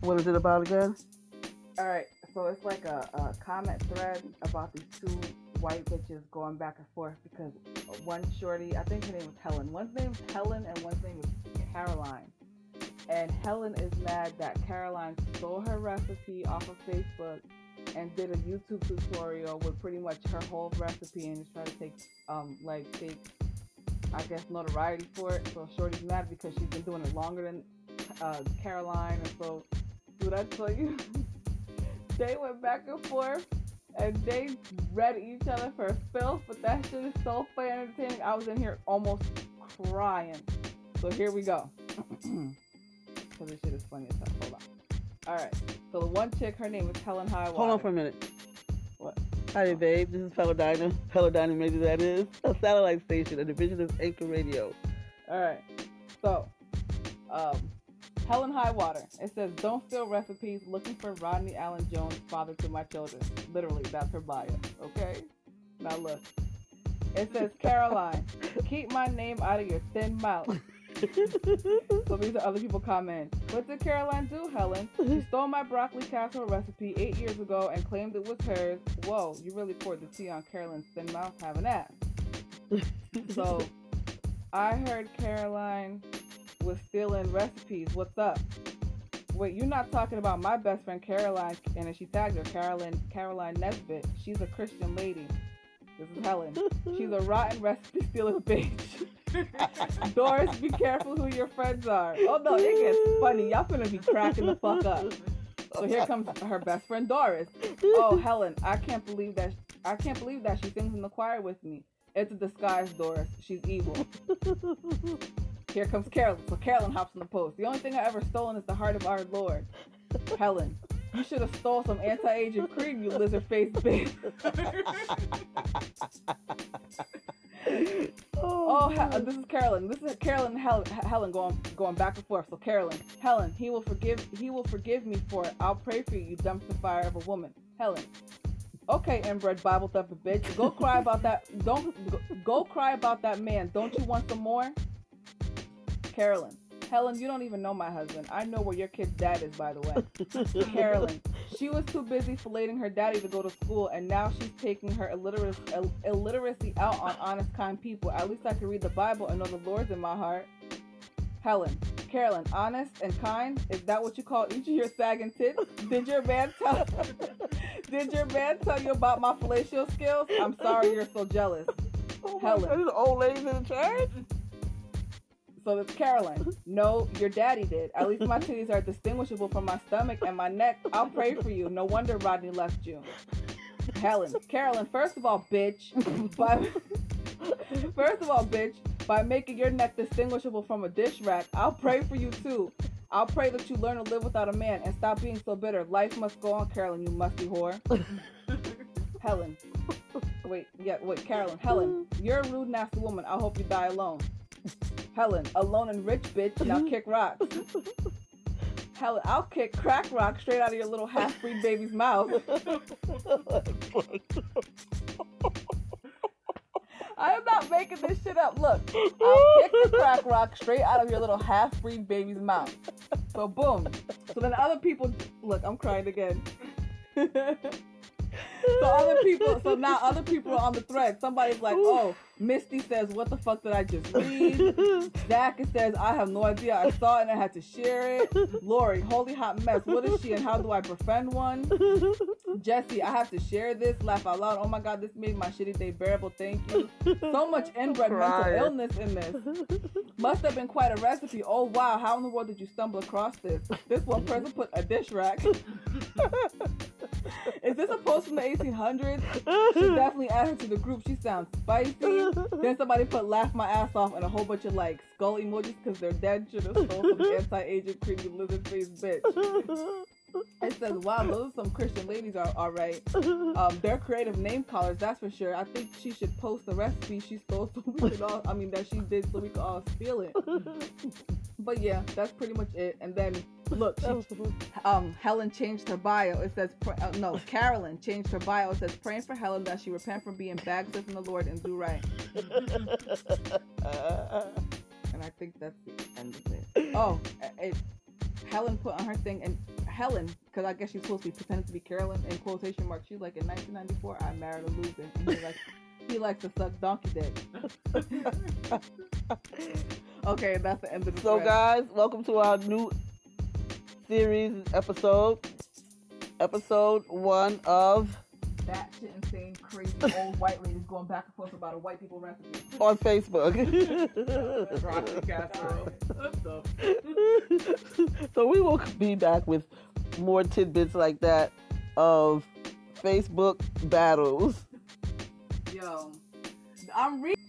What is it about again? All right, so it's like a, a comment thread about these two white bitches going back and forth because one shorty, I think her name was Helen. One's name is Helen and one's name is Caroline. And Helen is mad that Caroline stole her recipe off of Facebook and did a YouTube tutorial with pretty much her whole recipe and is trying to take um like take I guess notoriety for it. So Shorty's mad because she's been doing it longer than uh, Caroline, and so dude, I tell you, they went back and forth and they read each other for filth, but that shit is so funny and entertaining. I was in here almost crying. So here we go. so this shit is funny as hell. Hold on. Alright. So the one chick, her name is Helen Highwater. Hold on for a minute. What? Hi, babe. This is Paladina. Paladina, maybe that is a satellite station, a division of Anchor Radio. Alright. So, um, Helen Highwater. It says, "Don't steal recipes. Looking for Rodney Allen Jones, father to my children." Literally, that's her bio. Okay. Now look. It says, "Caroline, keep my name out of your thin mouth." so these are other people comment. What did Caroline do, Helen? She stole my broccoli casserole recipe eight years ago and claimed it was hers. Whoa, you really poured the tea on Caroline's thin mouth. Have an ass. so I heard Caroline was stealing recipes. What's up? Wait, you're not talking about my best friend Caroline, and she tagged her Caroline Caroline Nesbitt. She's a Christian lady. This is Helen. She's a rotten recipe stealing bitch. Doris, be careful who your friends are. Oh no, it gets funny. Y'all gonna be cracking the fuck up. So here comes her best friend Doris. Oh Helen, I can't believe that I can't believe that she sings in the choir with me. It's a disguise, Doris. She's evil. Here comes Carolyn. So Carolyn hops in the post. The only thing I ever stolen is the heart of our Lord. Helen, you should have stole some anti-aging cream, you lizard-faced bitch. oh, oh he- this is Carolyn. This is Carolyn and Helen, Helen going going back and forth. So Carolyn, Helen, he will forgive he will forgive me for it. I'll pray for you, you dumpster fire of a woman. Helen. Okay, inbred Bible thumper bitch. Go cry about that. Don't go, go cry about that man. Don't you want some more? Carolyn. Helen, you don't even know my husband. I know where your kid's dad is, by the way. Carolyn. She was too busy filleting her daddy to go to school, and now she's taking her illiteracy, ill- illiteracy out on honest, kind people. At least I can read the Bible and know the Lord's in my heart. Helen. Carolyn, honest and kind? Is that what you call each of your sagging tits? Did your man tell Did your man tell you about my fellatio skills? I'm sorry you're so jealous. Oh Helen. These old ladies in the church. So it's Caroline. No, your daddy did. At least my titties are distinguishable from my stomach and my neck. I'll pray for you. No wonder Rodney left you. Helen. Carolyn, first of all, bitch. By, first of all, bitch, by making your neck distinguishable from a dish rack, I'll pray for you too. I'll pray that you learn to live without a man and stop being so bitter. Life must go on, Carolyn, you musty whore. Helen. Wait, yeah, wait, Carolyn. Helen, you're a rude, nasty woman. I hope you die alone. Helen, alone and rich bitch, now mm-hmm. kick rocks. Helen, I'll kick crack rock straight out of your little half breed baby's mouth. I am not making this shit up. Look, I'll kick the crack rock straight out of your little half breed baby's mouth. So boom. So then other people look, I'm crying again. so other people so now other people are on the thread. Somebody's like, oh, Misty says, what the fuck did I just read? Zach says, I have no idea. I saw it and I had to share it. Lori, holy hot mess. What is she and how do I befriend one? Jesse, I have to share this. Laugh out loud. Oh my god, this made my shitty day bearable. Thank you. So much inbred mental illness in this. Must have been quite a recipe. Oh wow, how in the world did you stumble across this? This one person put a dish rack. Is this a post from the 1800s? She definitely added to the group. She sounds spicy. Then somebody put laugh my ass off and a whole bunch of like skull emojis because they're dead. Should have stole the anti-aging creepy lizard face bitch. It says, wow, those are some Christian ladies are all right. Um, they're creative name callers, that's for sure. I think she should post the recipe she stole so we could all, I mean, that she did so we could all steal it. But yeah, that's pretty much it. And then look, she, um, Helen changed her bio. It says, pr- uh, no, Carolyn changed her bio. It says, praying for Helen that she repent from being backslid from the Lord and do right. And I think that's the end of it. Oh, it, Helen put on her thing, and Helen, because I guess she's supposed to be pretending to be Carolyn in quotation marks. She's like, in 1994, I married a loser. And he like, he likes to suck donkey dick. okay, that's the end of the. So, thread. guys, welcome to our new series episode. Episode one of that insane, crazy old white ladies going back and forth about a white people recipe. on Facebook. Broccoli casserole. What the so we will be back with more tidbits like that of Facebook battles. Yo, I'm reading.